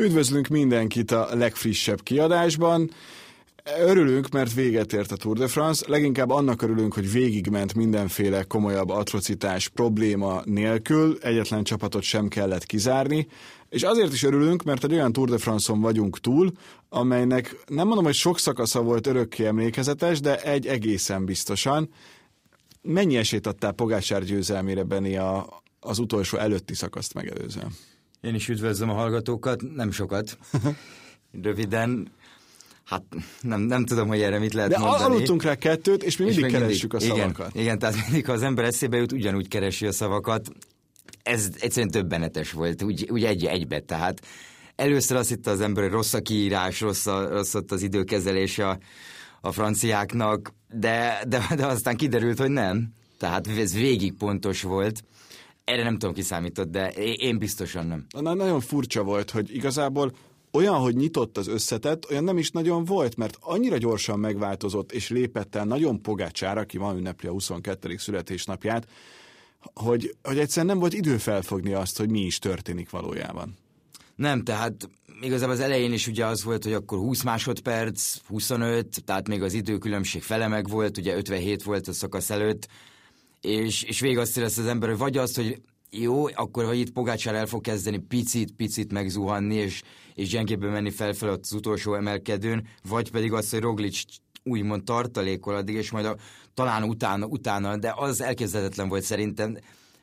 Üdvözlünk mindenkit a legfrissebb kiadásban. Örülünk, mert véget ért a Tour de France, leginkább annak örülünk, hogy végigment mindenféle komolyabb atrocitás probléma nélkül, egyetlen csapatot sem kellett kizárni, és azért is örülünk, mert egy olyan Tour de France-on vagyunk túl, amelynek nem mondom, hogy sok szakasza volt örökké emlékezetes, de egy egészen biztosan. Mennyi esélyt adtál Pogácsár győzelmére, Benni, a, az utolsó előtti szakaszt megelőzően? Én is üdvözlöm a hallgatókat, nem sokat. Röviden, hát nem, nem tudom, hogy erre mit lehet De mondani. aludtunk rá kettőt, és mi mindig és keressük mindig, a szavakat. Igen, igen, tehát mindig, ha az ember eszébe jut, ugyanúgy keresi a szavakat. Ez egyszerűen többenetes volt, úgy, úgy egy egybe, tehát először azt hitte az ember, hogy rossz a kiírás, rossz, a, rossz ott az időkezelés a, a franciáknak, de, de, de aztán kiderült, hogy nem. Tehát ez végig pontos volt. Erre nem tudom, ki számított, de én biztosan nem. Na, nagyon furcsa volt, hogy igazából olyan, hogy nyitott az összetett, olyan nem is nagyon volt, mert annyira gyorsan megváltozott, és lépett el nagyon Pogácsár, aki ma ünnepli a 22. születésnapját, hogy, hogy egyszerűen nem volt idő felfogni azt, hogy mi is történik valójában. Nem, tehát igazából az elején is ugye az volt, hogy akkor 20 másodperc, 25, tehát még az időkülönbség fele meg volt, ugye 57 volt a szakasz előtt, és, és végig azt érezte az ember, hogy vagy azt, hogy jó, akkor hogy itt Pogácsár el fog kezdeni picit-picit megzuhanni, és, és gyengébben menni felfelé az utolsó emelkedőn, vagy pedig azt, hogy Roglic úgymond tartalékol addig, és majd a, talán utána, utána, de az elképzelhetetlen volt szerintem.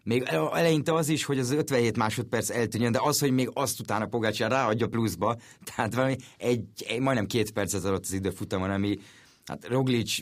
Még eleinte az is, hogy az 57 másodperc eltűnjön, de az, hogy még azt utána Pogácsár ráadja pluszba, tehát valami egy, egy majdnem két percet alatt az időfutamon, ami hát Roglic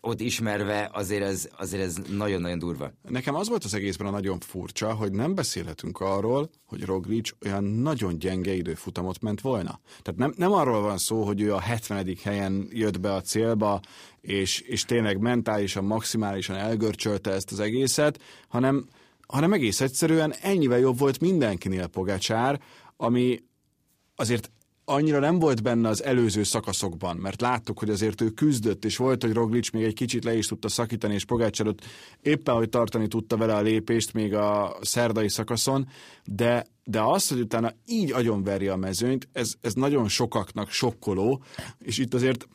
ott ismerve azért ez, azért ez nagyon-nagyon durva. Nekem az volt az egészben a nagyon furcsa, hogy nem beszélhetünk arról, hogy Roglic olyan nagyon gyenge időfutamot ment volna. Tehát nem, nem arról van szó, hogy ő a 70. helyen jött be a célba, és, és tényleg mentálisan, maximálisan elgörcsölte ezt az egészet, hanem, hanem egész egyszerűen ennyivel jobb volt mindenkinél Pogacsár, ami azért annyira nem volt benne az előző szakaszokban, mert láttuk, hogy azért ő küzdött, és volt, hogy Roglic még egy kicsit le is tudta szakítani, és Pogács előtt éppen, hogy tartani tudta vele a lépést még a szerdai szakaszon, de, de az, hogy utána így agyonveri a mezőnyt, ez, ez nagyon sokaknak sokkoló, és itt azért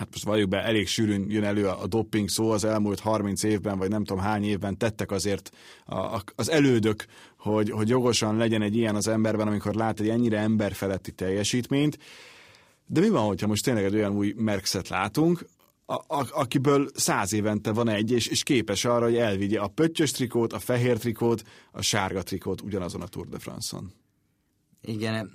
hát most valljuk be, elég sűrűn jön elő a, doping szó, az elmúlt 30 évben, vagy nem tudom hány évben tettek azért a, a, az elődök, hogy, hogy jogosan legyen egy ilyen az emberben, amikor lát egy ennyire emberfeletti teljesítményt. De mi van, hogyha most tényleg egy olyan új Merkszet látunk, a, a, akiből száz évente van egy, és, és képes arra, hogy elvigye a pöttyös trikót, a fehér trikót, a sárga trikót ugyanazon a Tour de France-on. Igen,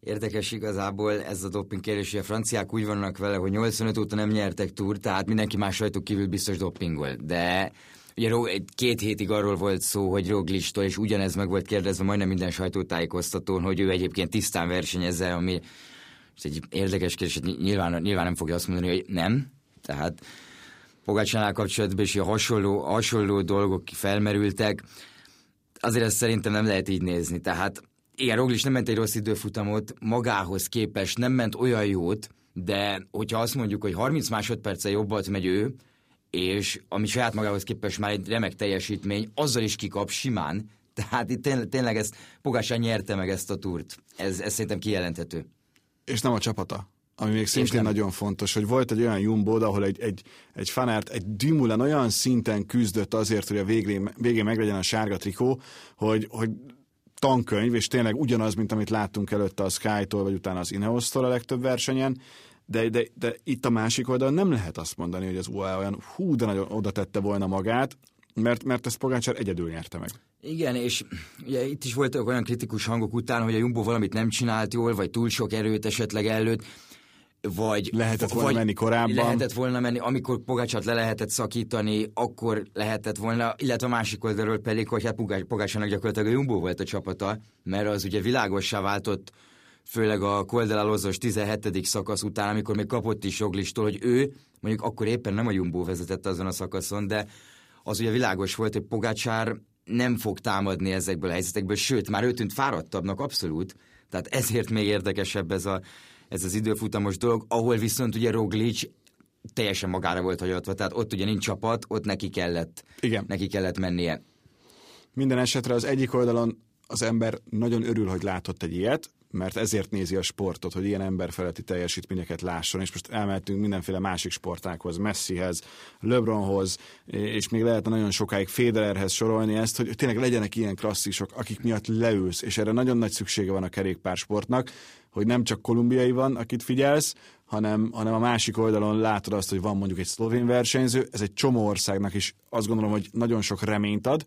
Érdekes igazából ez a doping kérdés, hogy a franciák úgy vannak vele, hogy 85 óta nem nyertek túr, tehát mindenki más rajtuk kívül biztos dopingol. De ugye két hétig arról volt szó, hogy Roglistól, és ugyanez meg volt kérdezve majdnem minden sajtótájékoztatón, hogy ő egyébként tisztán versenyezze, ami egy érdekes kérdés, nyilván, nyilván nem fogja azt mondani, hogy nem. Tehát Pogácsánál kapcsolatban is hasonló, hasonló dolgok felmerültek. Azért ezt szerintem nem lehet így nézni. Tehát igen, Roglic nem ment egy rossz időfutamot, magához képest nem ment olyan jót, de hogyha azt mondjuk, hogy 30 másodperce jobbat megy ő, és ami saját magához képest már egy remek teljesítmény, azzal is kikap simán, tehát itt tényleg, tényleg ezt Pogácsán nyerte meg ezt a túrt. Ez, ez szerintem kijelenthető. És nem a csapata ami még szintén nagyon fontos, hogy volt egy olyan jumbo ahol egy, egy, egy fanert, egy Dumoulin olyan szinten küzdött azért, hogy a végén, végén meglegyen a sárga trikó, hogy, hogy tankönyv, és tényleg ugyanaz, mint amit láttunk előtte a Sky-tól, vagy utána az Ineos-tól a legtöbb versenyen, de, de, de itt a másik oldalon nem lehet azt mondani, hogy az UAE olyan hú, de nagyon oda tette volna magát, mert, mert ezt Pogácsár egyedül nyerte meg. Igen, és ugye itt is voltak olyan kritikus hangok után, hogy a Jumbo valamit nem csinált jól, vagy túl sok erőt esetleg előtt, vagy... Lehetett volna vagy menni korábban. Lehetett volna menni, amikor Pogácsát le lehetett szakítani, akkor lehetett volna, illetve a másik oldalról pedig, hogy hát Pogácsának gyakorlatilag a Jumbo volt a csapata, mert az ugye világossá váltott, főleg a Koldelalozos 17. szakasz után, amikor még kapott is Roglistól, hogy ő, mondjuk akkor éppen nem a Jumbo vezetette azon a szakaszon, de az ugye világos volt, hogy Pogácsár nem fog támadni ezekből a helyzetekből, sőt, már ő tűnt fáradtabbnak abszolút, tehát ezért még érdekesebb ez a ez az időfutamos dolog, ahol viszont ugye Roglic teljesen magára volt hagyatva, tehát ott ugye nincs csapat, ott neki kellett, Igen. neki kellett mennie. Minden esetre az egyik oldalon az ember nagyon örül, hogy látott egy ilyet, mert ezért nézi a sportot, hogy ilyen emberfeletti teljesítményeket lásson, és most elmehetünk mindenféle másik sportákhoz, Messihez, LeBronhoz, és még lehetne nagyon sokáig Federerhez sorolni ezt, hogy tényleg legyenek ilyen klasszisok, akik miatt leülsz, és erre nagyon nagy szüksége van a kerékpársportnak, hogy nem csak kolumbiai van, akit figyelsz, hanem, hanem a másik oldalon látod azt, hogy van mondjuk egy szlovén versenyző, ez egy csomó országnak is azt gondolom, hogy nagyon sok reményt ad,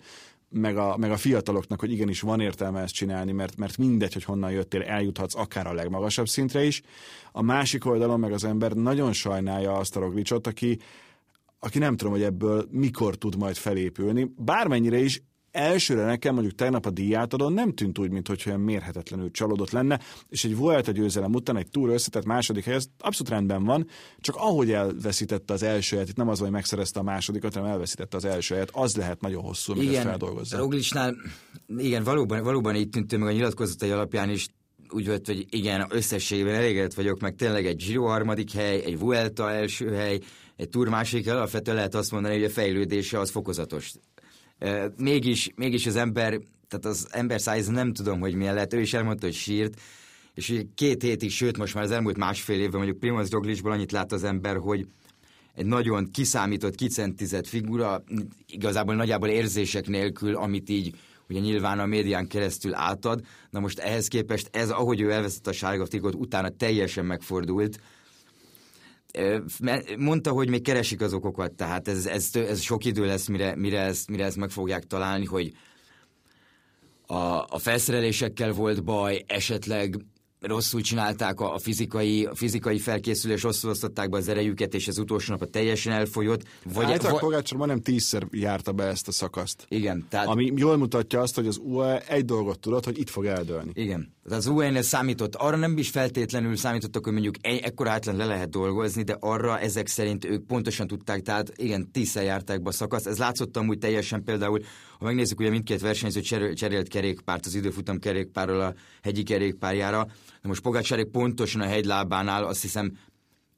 meg a, meg a fiataloknak, hogy igenis van értelme ezt csinálni, mert, mert mindegy, hogy honnan jöttél, eljuthatsz akár a legmagasabb szintre is. A másik oldalon meg az ember nagyon sajnálja azt a Roglicsot, aki, aki nem tudom, hogy ebből mikor tud majd felépülni. Bármennyire is elsőre nekem mondjuk tegnap a díjátadon nem tűnt úgy, mintha olyan mérhetetlenül csalódott lenne, és egy volt a győzelem után egy túl összetett második hely, ez abszolút rendben van, csak ahogy elveszítette az első helyet, itt nem az, hogy megszerezte a másodikat, hanem elveszítette az első helyet, az lehet nagyon hosszú, ezt feldolgozza. Roglicsnál, igen, valóban, valóban így tűnt meg a nyilatkozatai alapján is úgy volt, hogy igen, összességében elégedett vagyok, meg tényleg egy Giro harmadik hely, egy Vuelta első hely, egy Tour második hely, alapvetően lehet azt mondani, hogy a fejlődése az fokozatos mégis, mégis az ember, tehát az ember szájíz nem tudom, hogy milyen lehet. Ő is elmondta, hogy sírt, és két hétig, sőt most már az elmúlt másfél évben mondjuk Primoz Roglicsból annyit lát az ember, hogy egy nagyon kiszámított, kicentizett figura, igazából nagyjából érzések nélkül, amit így ugye nyilván a médián keresztül átad. Na most ehhez képest ez, ahogy ő elveszett a sárga trikot, utána teljesen megfordult, Mondta, hogy még keresik az okokat, tehát ez, ez, ez sok idő lesz, mire, mire, ezt, mire ezt meg fogják találni, hogy a, a felszerelésekkel volt baj, esetleg rosszul csinálták a, a fizikai, a fizikai felkészülés, rosszul osztották be az erejüket, és az utolsó nap teljesen elfogyott. Vagy Általában Pogácsor majdnem tízszer járta be ezt a szakaszt. Igen. Tehát... Ami jól mutatja azt, hogy az UE egy dolgot tudott, hogy itt fog eldőlni. Igen. Az UE-nél számított, arra nem is feltétlenül számítottak, hogy mondjuk egy, ekkora átlen le lehet dolgozni, de arra ezek szerint ők pontosan tudták, tehát igen, tízszer járták be a szakaszt. Ez látszott amúgy teljesen például, ha megnézzük, ugye mindkét versenyző cserélt kerékpárt az időfutam kerékpárról a hegyi kerékpárjára, Na most Pogácsárék pontosan a hegylábánál azt hiszem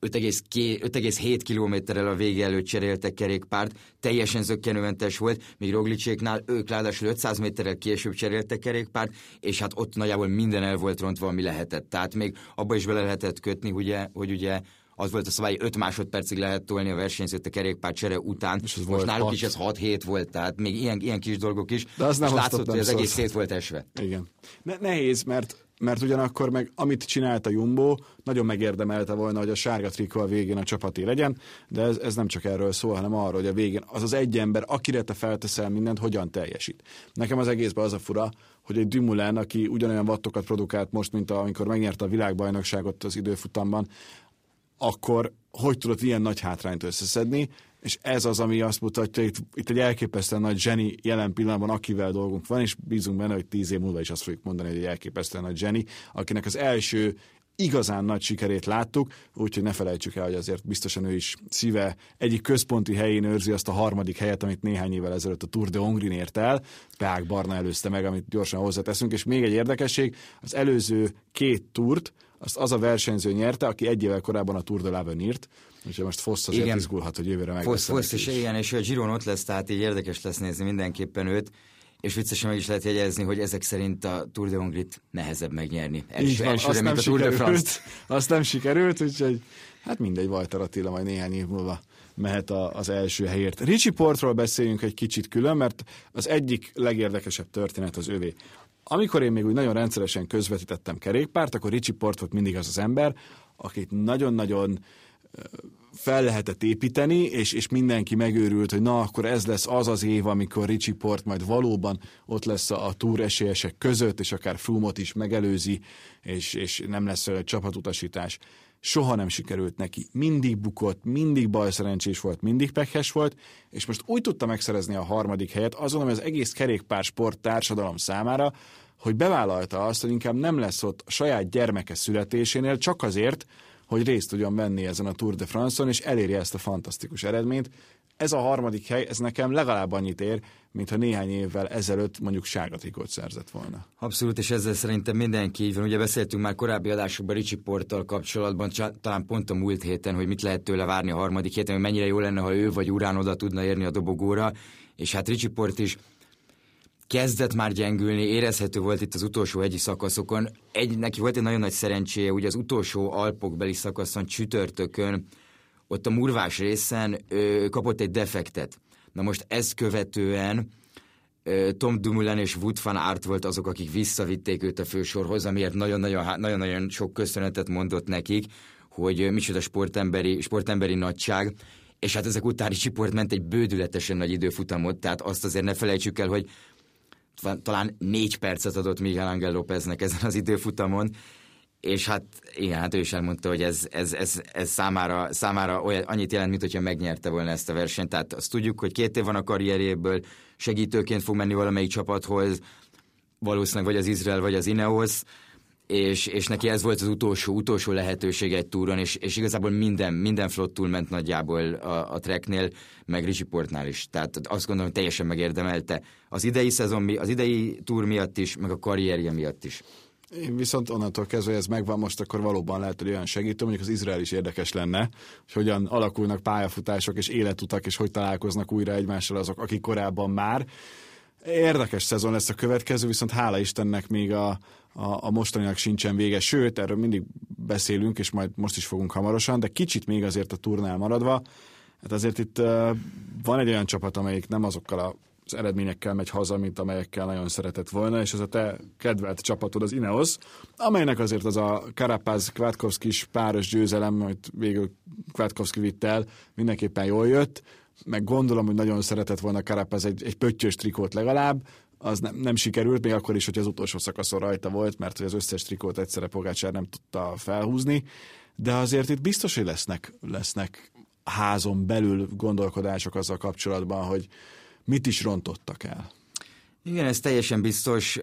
5,7 kilométerrel a vége előtt cseréltek kerékpárt, teljesen zöggenőmentes volt, míg Roglicséknál ők ráadásul 500 méterrel később cseréltek kerékpárt, és hát ott nagyjából minden el volt rontva, ami lehetett. Tehát még abba is bele lehetett kötni, ugye, hogy ugye az volt a szabály, 5 másodpercig lehet tolni a versenyzőt a kerékpár csere után. És Most volt náluk hat. is ez 6-7 volt, tehát még ilyen, ilyen kis dolgok is. De az nem és látszott, hogy az egész szét volt esve. Igen. Ne, nehéz, mert mert ugyanakkor meg amit csinált a Jumbo, nagyon megérdemelte volna, hogy a sárga trikó a végén a csapati legyen, de ez, ez nem csak erről szól, hanem arról, hogy a végén az az egy ember, akire te felteszel mindent, hogyan teljesít. Nekem az egészben az a fura, hogy egy Dumoulin, aki ugyanolyan wattokat produkált most, mint amikor megnyerte a világbajnokságot az időfutamban, akkor hogy tudott ilyen nagy hátrányt összeszedni, és ez az, ami azt mutatja, itt, itt egy elképesztően nagy zseni jelen pillanatban, akivel dolgunk van, és bízunk benne, hogy tíz év múlva is azt fogjuk mondani, hogy egy elképesztően nagy zseni, akinek az első igazán nagy sikerét láttuk, úgyhogy ne felejtsük el, hogy azért biztosan ő is szíve egyik központi helyén őrzi azt a harmadik helyet, amit néhány évvel ezelőtt a Tour de Hongrin ért el. Peák Barna előzte meg, amit gyorsan hozzáteszünk, és még egy érdekesség, az előző két túrt, azt az a versenyző nyerte, aki egy évvel korábban a Tour de Laven írt, Úgyhogy most Fosz azért igen. izgulhat, hogy jövőre meg Fosz, Fosz is, igen, és a Giron ott lesz, tehát így érdekes lesz nézni mindenképpen őt, és viccesen meg is lehet jegyezni, hogy ezek szerint a Tour de Hongrit nehezebb megnyerni. Els, van, elsőre, mint a Tour de France. Azt nem sikerült, úgyhogy hát mindegy, Walter Attila majd néhány év múlva mehet a, az első helyért. Ricsi Portról beszéljünk egy kicsit külön, mert az egyik legérdekesebb történet az övé. Amikor én még úgy nagyon rendszeresen közvetítettem kerékpárt, akkor Ricsi Port volt mindig az az ember, akit nagyon-nagyon fel lehetett építeni, és, és mindenki megőrült, hogy na, akkor ez lesz az az év, amikor Ricsi Port majd valóban ott lesz a, a túr esélyesek között, és akár Frumot is megelőzi, és, és nem lesz csapatutasítás. Soha nem sikerült neki. Mindig bukott, mindig bajszerencsés volt, mindig pekhes volt, és most úgy tudta megszerezni a harmadik helyet, azon, hogy az egész kerékpársport társadalom számára, hogy bevállalta azt, hogy inkább nem lesz ott a saját gyermeke születésénél, csak azért, hogy részt tudjon venni ezen a Tour de France-on, és elérje ezt a fantasztikus eredményt. Ez a harmadik hely, ez nekem legalább annyit ér, mint ha néhány évvel ezelőtt mondjuk sárgatikot szerzett volna. Abszolút, és ezzel szerintem mindenki így van. Ugye beszéltünk már korábbi adásokban Ricsi Porttal kapcsolatban, talán pont a múlt héten, hogy mit lehet tőle várni a harmadik héten, hogy mennyire jó lenne, ha ő vagy Urán oda tudna érni a dobogóra, és hát Ricsi Port is kezdett már gyengülni, érezhető volt itt az utolsó egyi szakaszokon. Egy, neki volt egy nagyon nagy szerencséje, ugye az utolsó alpokbeli szakaszon csütörtökön, ott a murvás részen ö, kapott egy defektet. Na most ezt követően ö, Tom Dumoulin és Wood van Aert volt azok, akik visszavitték őt a fősorhoz, amiért nagyon-nagyon sok köszönetet mondott nekik, hogy micsoda sportemberi, sportemberi nagyság, és hát ezek után Csiport ment egy bődületesen nagy időfutamot, tehát azt azért ne felejtsük el, hogy talán négy percet adott Miguel Angel Lópeznek ezen az időfutamon, és hát igen, hát ő is elmondta, hogy ez, ez, ez, ez számára, számára olyan, annyit jelent, mint hogyha megnyerte volna ezt a versenyt. Tehát azt tudjuk, hogy két év van a karrierjéből, segítőként fog menni valamelyik csapathoz, valószínűleg vagy az Izrael, vagy az Ineos, és, és neki ez volt az utolsó, utolsó lehetőség egy túron, és, és igazából minden, minden flottul ment nagyjából a, a treknél, meg Ricsi is. Tehát azt gondolom, hogy teljesen megérdemelte az idei szezon, az idei túr miatt is, meg a karrierje miatt is. Én viszont onnantól kezdve, hogy ez megvan most, akkor valóban lehet, hogy olyan segítő, mondjuk az Izrael is érdekes lenne, hogy hogyan alakulnak pályafutások és életutak, és hogy találkoznak újra egymással azok, akik korábban már. Érdekes szezon lesz a következő, viszont hála Istennek még a, a, a mostaninak sincsen vége, sőt, erről mindig beszélünk, és majd most is fogunk hamarosan, de kicsit még azért a turnál maradva, hát azért itt uh, van egy olyan csapat, amelyik nem azokkal a az eredményekkel megy haza, mint amelyekkel nagyon szeretett volna, és ez a te kedvelt csapatod az Ineos, amelynek azért az a Karapaz Kwiatkowski páros győzelem, amit végül Kwiatkowski vitt el, mindenképpen jól jött, meg gondolom, hogy nagyon szeretett volna Karapaz egy, egy pöttyös trikót legalább, az nem, nem sikerült, még akkor is, hogy az utolsó szakaszon rajta volt, mert hogy az összes trikót egyszerre Pogácsár nem tudta felhúzni, de azért itt biztos, hogy lesznek, lesznek házon belül gondolkodások azzal kapcsolatban, hogy mit is rontottak el. Igen, ez teljesen biztos.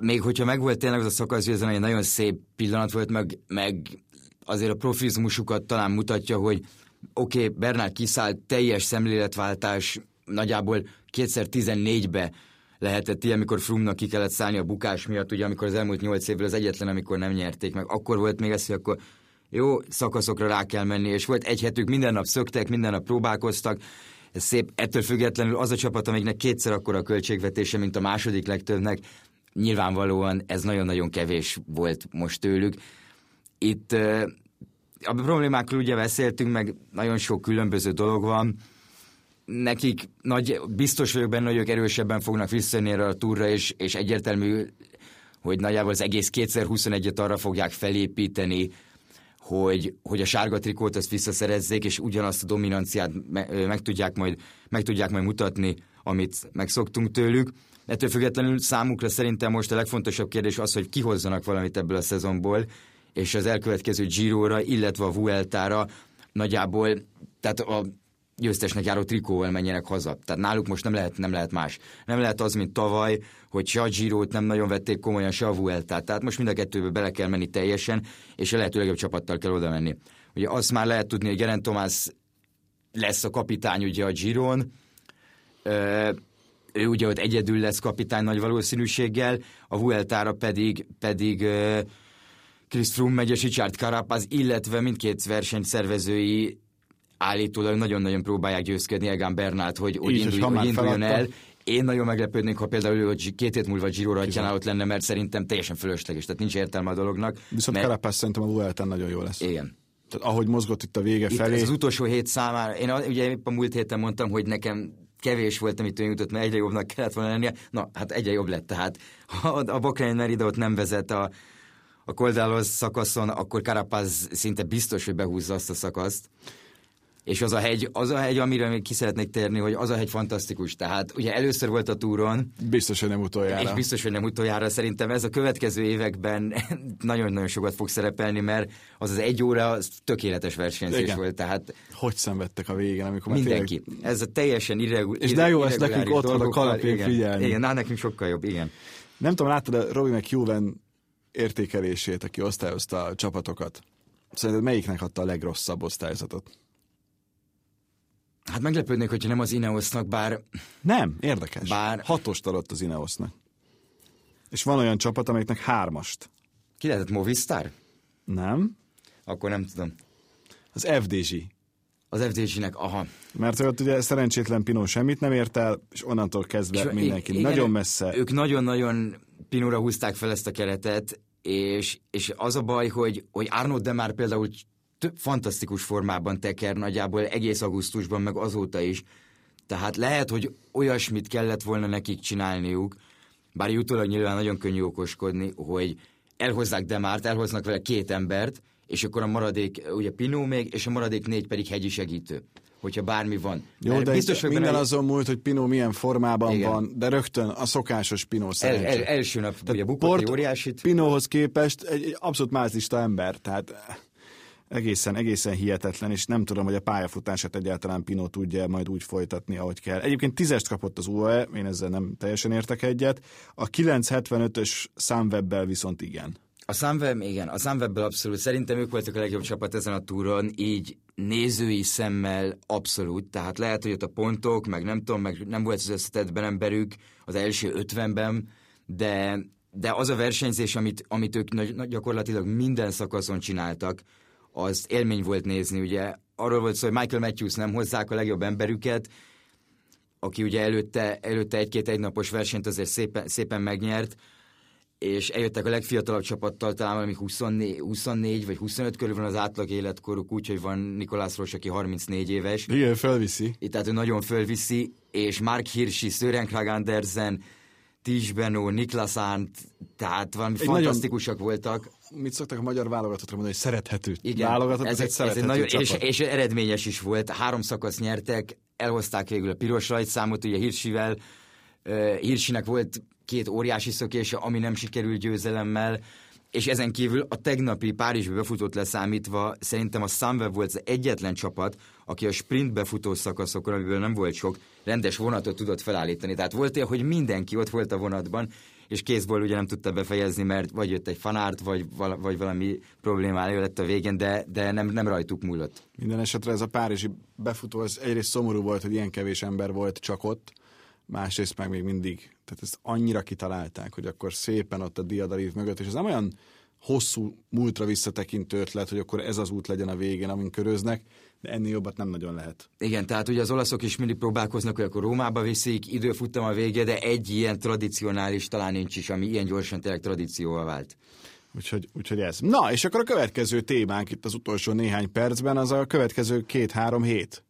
Még hogyha megvolt tényleg az a szakasz, hogy ez egy nagyon szép pillanat volt, meg, meg azért a profizmusukat talán mutatja, hogy oké, okay, Bernard kiszállt, teljes szemléletváltás, nagyjából kétszer 14-be lehetett ilyen, amikor Frumnak ki kellett szállni a bukás miatt, ugye amikor az elmúlt nyolc évvel az egyetlen, amikor nem nyerték meg. Akkor volt még ez, hogy akkor jó szakaszokra rá kell menni, és volt egy hetük, minden nap szöktek, minden nap próbálkoztak, ez szép, ettől függetlenül az a csapat, amelyiknek kétszer akkora költségvetése, mint a második legtöbbnek, nyilvánvalóan ez nagyon-nagyon kevés volt most tőlük. Itt a problémákról ugye beszéltünk, meg nagyon sok különböző dolog van, nekik nagy, biztos vagyok benne, hogy ők erősebben fognak visszajönni erre a túra, és, és egyértelmű, hogy nagyjából az egész 2021-et arra fogják felépíteni, hogy, hogy a sárga trikót ezt visszaszerezzék, és ugyanazt a dominanciát me, meg, tudják majd, meg tudják majd mutatni, amit megszoktunk tőlük. Ettől függetlenül számukra szerintem most a legfontosabb kérdés az, hogy kihozzanak valamit ebből a szezonból, és az elkövetkező Giro-ra, illetve a Vueltára nagyjából, tehát a győztesnek járó trikóval menjenek haza. Tehát náluk most nem lehet, nem lehet más. Nem lehet az, mint tavaly, hogy se a giro nem nagyon vették komolyan, se a Vueltát. Tehát most mind a kettőbe bele kell menni teljesen, és a lehető legjobb csapattal kell oda menni. Ugye azt már lehet tudni, hogy Geraint Thomas lesz a kapitány ugye a Giron, ő ugye ott egyedül lesz kapitány nagy valószínűséggel, a Vueltára pedig, pedig Chris Froome megy és Richard Carapaz, illetve mindkét verseny szervezői állítólag nagyon-nagyon próbálják győzködni Egan Bernát, hogy, hogy, Így, indulj, hogy induljon el. Én nagyon meglepődnék, ha például hogy két hét múlva Giro rajtjánál ott lenne, mert szerintem teljesen fölösleges, tehát nincs értelme a dolognak. Viszont mert... Carapaz szerintem a Vuelta nagyon jó lesz. Igen. Tehát ahogy mozgott itt a vége itt felé. Ez az utolsó hét számára, én ugye épp a múlt héten mondtam, hogy nekem kevés volt, amit ő jutott, mert egyre jobbnak kellett volna lennie. Na, hát egyre jobb lett, tehát ha a Bokrein Merida ott nem vezet a, a Koldálos szakaszon, akkor Carapaz szinte biztos, hogy behúzza azt a szakaszt. És az a hegy, az a hegy, amire még ki szeretnék térni, hogy az a hegy fantasztikus. Tehát ugye először volt a túron. Biztos, hogy nem utoljára. És biztos, hogy nem utoljára. Szerintem ez a következő években nagyon-nagyon sokat fog szerepelni, mert az az egy óra az tökéletes versenyzés Igen. volt. Tehát hogy szenvedtek a végén, amikor Mindenki. Tényleg... Ez a teljesen irreguláris. És de jó, ez nekünk ott van a kalapén figyelni. Igen, na, nekünk sokkal jobb, igen. Nem tudom, láttad a Robbie McEwen értékelését, aki osztályozta a csapatokat. Szerinted melyiknek adta a legrosszabb osztályzatot? Hát meglepődnék, hogyha nem az Ineosnak, bár... Nem, érdekes. Bár... Hatost adott az Ineosnak. És van olyan csapat, amelyiknek hármast. Ki lehetett Movistar? Nem. Akkor nem tudom. Az FDG. Az FDG-nek, aha. Mert ott ugye szerencsétlen Pinó semmit nem ért el, és onnantól kezdve és mindenki igen, nagyon messze. Ők nagyon-nagyon Pinóra húzták fel ezt a keretet, és, és az a baj, hogy, hogy Arnold de már például több fantasztikus formában teker nagyjából egész augusztusban, meg azóta is. Tehát lehet, hogy olyasmit kellett volna nekik csinálniuk, bár utólag nyilván nagyon könnyű okoskodni, hogy elhozzák Demárt, elhoznak vele két embert, és akkor a maradék, ugye Pinó még, és a maradék négy pedig hegyi segítő hogyha bármi van. Jó, Mert de biztos minden azon múlt, hogy Pinó milyen formában Igen. van, de rögtön a szokásos Pinó szerencsé. El, el, első nap tehát ugye bukott óriásit. Pinóhoz képest egy, egy abszolút mázlista ember, tehát egészen, egészen hihetetlen, és nem tudom, hogy a pályafutását egyáltalán Pino tudja majd úgy folytatni, ahogy kell. Egyébként tízest kapott az UAE, én ezzel nem teljesen értek egyet. A 975-ös számwebbel viszont igen. A Sunweb, igen, a Sunwebbel abszolút. Szerintem ők voltak a legjobb csapat ezen a túron, így nézői szemmel abszolút. Tehát lehet, hogy ott a pontok, meg nem tudom, meg nem volt az összetett emberük az első ötvenben, de, de az a versenyzés, amit, amit ők gyakorlatilag minden szakaszon csináltak, az élmény volt nézni, ugye arról volt szó, hogy Michael Matthews nem hozzák a legjobb emberüket, aki ugye előtte, előtte egy-két egynapos versenyt azért szépen, szépen megnyert, és eljöttek a legfiatalabb csapattal, talán valami 24, 24 vagy 25 körül van az átlag életkoruk, úgyhogy van Nikolász Ross, aki 34 éves. Igen, felviszi. Tehát ő nagyon felviszi, és Mark Hirschi, Sören Krag Andersen, Tis Benó, Niklas Arndt, tehát egy fantasztikusak nagyon, voltak. Mit szoktak a magyar válogatottra mondani, hogy szerethető Igen, válogatott, ez, egy, ez egy nagyon, és, és, eredményes is volt. Három szakasz nyertek, elhozták végül a piros rajtszámot, ugye Hirsivel, uh, Hirsinek volt két óriási szökése, ami nem sikerült győzelemmel, és ezen kívül a tegnapi Párizsbe befutott leszámítva szerintem a Sunweb volt az egyetlen csapat, aki a sprint befutó szakaszokon, amiből nem volt sok, rendes vonatot tudott felállítani. Tehát volt olyan, hogy mindenki ott volt a vonatban, és kézból ugye nem tudta befejezni, mert vagy jött egy fanárt, vagy, vagy valami problémája lett a végén, de, de nem, nem rajtuk múlott. Minden esetre ez a párizsi befutó, az egyrészt szomorú volt, hogy ilyen kevés ember volt csak ott, másrészt meg még mindig, tehát ezt annyira kitalálták, hogy akkor szépen ott a diadarív mögött, és ez nem olyan hosszú múltra visszatekintő ötlet, hogy akkor ez az út legyen a végén, amin köröznek, de ennél jobbat nem nagyon lehet. Igen, tehát ugye az olaszok is mindig próbálkoznak, hogy akkor Rómába viszik, időfutam a vége, de egy ilyen tradicionális talán nincs is, ami ilyen gyorsan tényleg tradícióval vált. Úgyhogy, úgyhogy ez. Na, és akkor a következő témánk itt az utolsó néhány percben, az a következő két-három hét.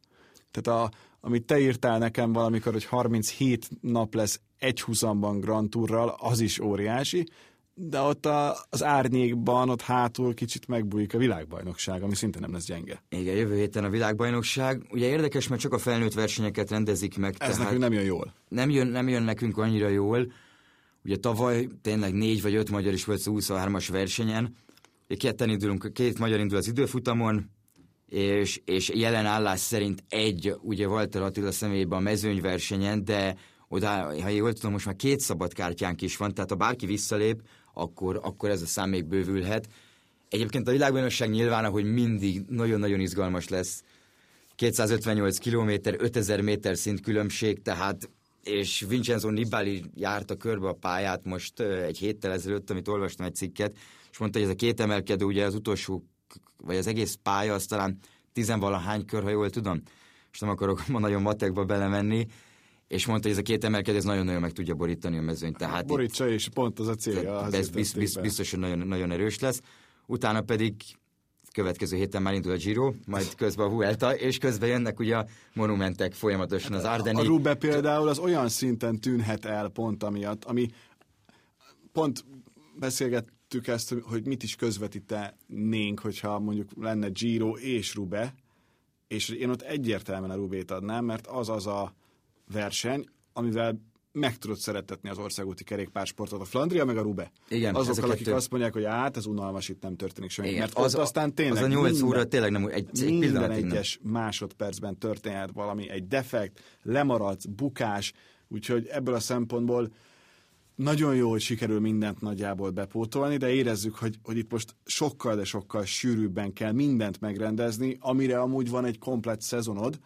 Tehát a, amit te írtál nekem valamikor, hogy 37 nap lesz egy húzamban Grand Tourral, az is óriási, de ott a, az árnyékban, ott hátul kicsit megbújik a világbajnokság, ami szinte nem lesz gyenge. Igen, jövő héten a világbajnokság. Ugye érdekes, mert csak a felnőtt versenyeket rendezik meg. Ez nekünk nem jön jól. Nem jön, nem jön nekünk annyira jól. Ugye tavaly tényleg négy vagy öt magyar is volt a 23-as versenyen. Ketten indulunk, két magyar indul az időfutamon, és, és jelen állás szerint egy, ugye Walter Attila személyében a mezőnyversenyen, de oda, ha jól tudom, most már két szabad kártyánk is van, tehát ha bárki visszalép, akkor, akkor ez a szám még bővülhet. Egyébként a világbajnokság nyilván, ahogy mindig nagyon-nagyon izgalmas lesz. 258 km, 5000 méter szint különbség, tehát és Vincenzo Nibali járta körbe a pályát most egy héttel ezelőtt, amit olvastam egy cikket, és mondta, hogy ez a két emelkedő, ugye az utolsó, vagy az egész pálya, az talán tizenvalahány kör, ha jól tudom, és nem akarok ma nagyon matekba belemenni, és mondta, hogy ez a két emelkedő ez nagyon-nagyon meg tudja borítani a mezőnyt. Tehát Borítsa, és pont az a célja. Ez biz, biz, biztos, hogy nagyon, nagyon erős lesz. Utána pedig következő héten már indul a Giro, majd közben a Vuelta, és közben jönnek ugye a monumentek folyamatosan az Ardeni. A Rube például az olyan szinten tűnhet el pont amiatt, ami pont beszélgettük ezt, hogy mit is közvetítenénk, hogyha mondjuk lenne Giro és Rube, és én ott egyértelműen a Rubét adnám, mert az az a verseny, amivel meg tudod szeretetni az országúti kerékpársportot, a Flandria meg a Rube. Igen, Azokkal, akik kettő... azt mondják, hogy hát ez unalmas, itt nem történik semmi. Igen, mert az, ott aztán tényleg az a 8 minden, óra tényleg nem egy, egy minden egyes nem. másodpercben történhet valami, egy defekt, lemaradsz, bukás, úgyhogy ebből a szempontból nagyon jó, hogy sikerül mindent nagyjából bepótolni, de érezzük, hogy, hogy itt most sokkal, de sokkal sűrűbben kell mindent megrendezni, amire amúgy van egy komplett szezonod,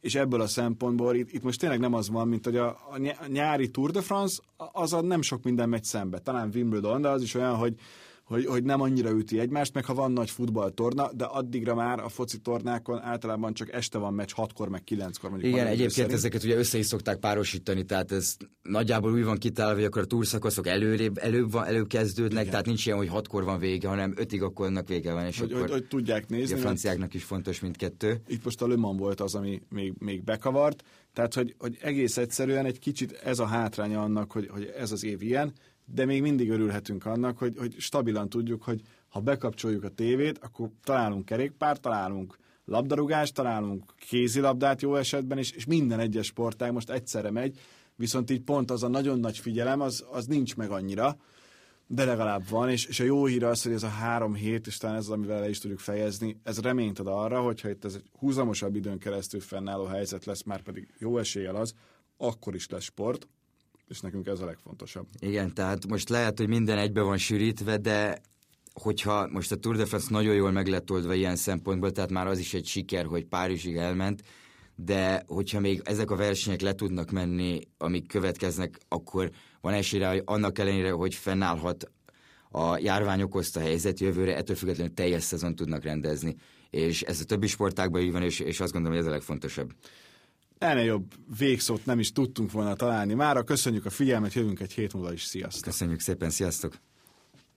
és ebből a szempontból itt, itt most tényleg nem az van, mint hogy a, a nyári Tour de France, az a nem sok minden megy szembe. Talán Wimbledon, de az is olyan, hogy hogy, hogy nem annyira üti egymást, meg ha van nagy futballtorna, de addigra már a foci tornákon általában csak este van meccs, hatkor, meg kilenckor. Mondjuk Igen, egyébként szerint. ezeket ugye össze is szokták párosítani, tehát ez nagyjából úgy van kitálva, hogy akkor a túlszakaszok előrébb, előbb, van, előbb kezdődnek, Igen. tehát nincs ilyen, hogy hatkor van vége, hanem ötig akkor annak vége van. És hogy, akkor hogy, hogy, tudják nézni. A franciáknak is fontos mindkettő. Itt most a Le Mans volt az, ami még, még bekavart, tehát hogy, hogy egész egyszerűen egy kicsit ez a hátránya annak, hogy, hogy ez az év ilyen, de még mindig örülhetünk annak, hogy, hogy stabilan tudjuk, hogy ha bekapcsoljuk a tévét, akkor találunk kerékpárt, találunk labdarúgást, találunk kézilabdát jó esetben, és, és minden egyes sportág most egyszerre megy, viszont így pont az a nagyon nagy figyelem, az, az nincs meg annyira, de legalább van, és, és a jó hír az, hogy ez a három hét, és talán ez az, amivel le is tudjuk fejezni, ez reményt ad arra, hogyha itt ez egy húzamosabb időn keresztül fennálló helyzet lesz, már pedig jó eséllyel az, akkor is lesz sport, és nekünk ez a legfontosabb. Igen, tehát most lehet, hogy minden egybe van sűrítve, de hogyha most a Tour de France nagyon jól meg lett oldva ilyen szempontból, tehát már az is egy siker, hogy Párizsig elment, de hogyha még ezek a versenyek le tudnak menni, amik következnek, akkor van esélye, hogy annak ellenére, hogy fennállhat a járvány okozta helyzet jövőre, ettől függetlenül teljes szezon tudnak rendezni. És ez a többi sportákban így van, és, és azt gondolom, hogy ez a legfontosabb. Ennél jobb végszót nem is tudtunk volna találni. Mára köszönjük a figyelmet, jövünk egy hét múlva is. Sziasztok! Köszönjük szépen, sziasztok!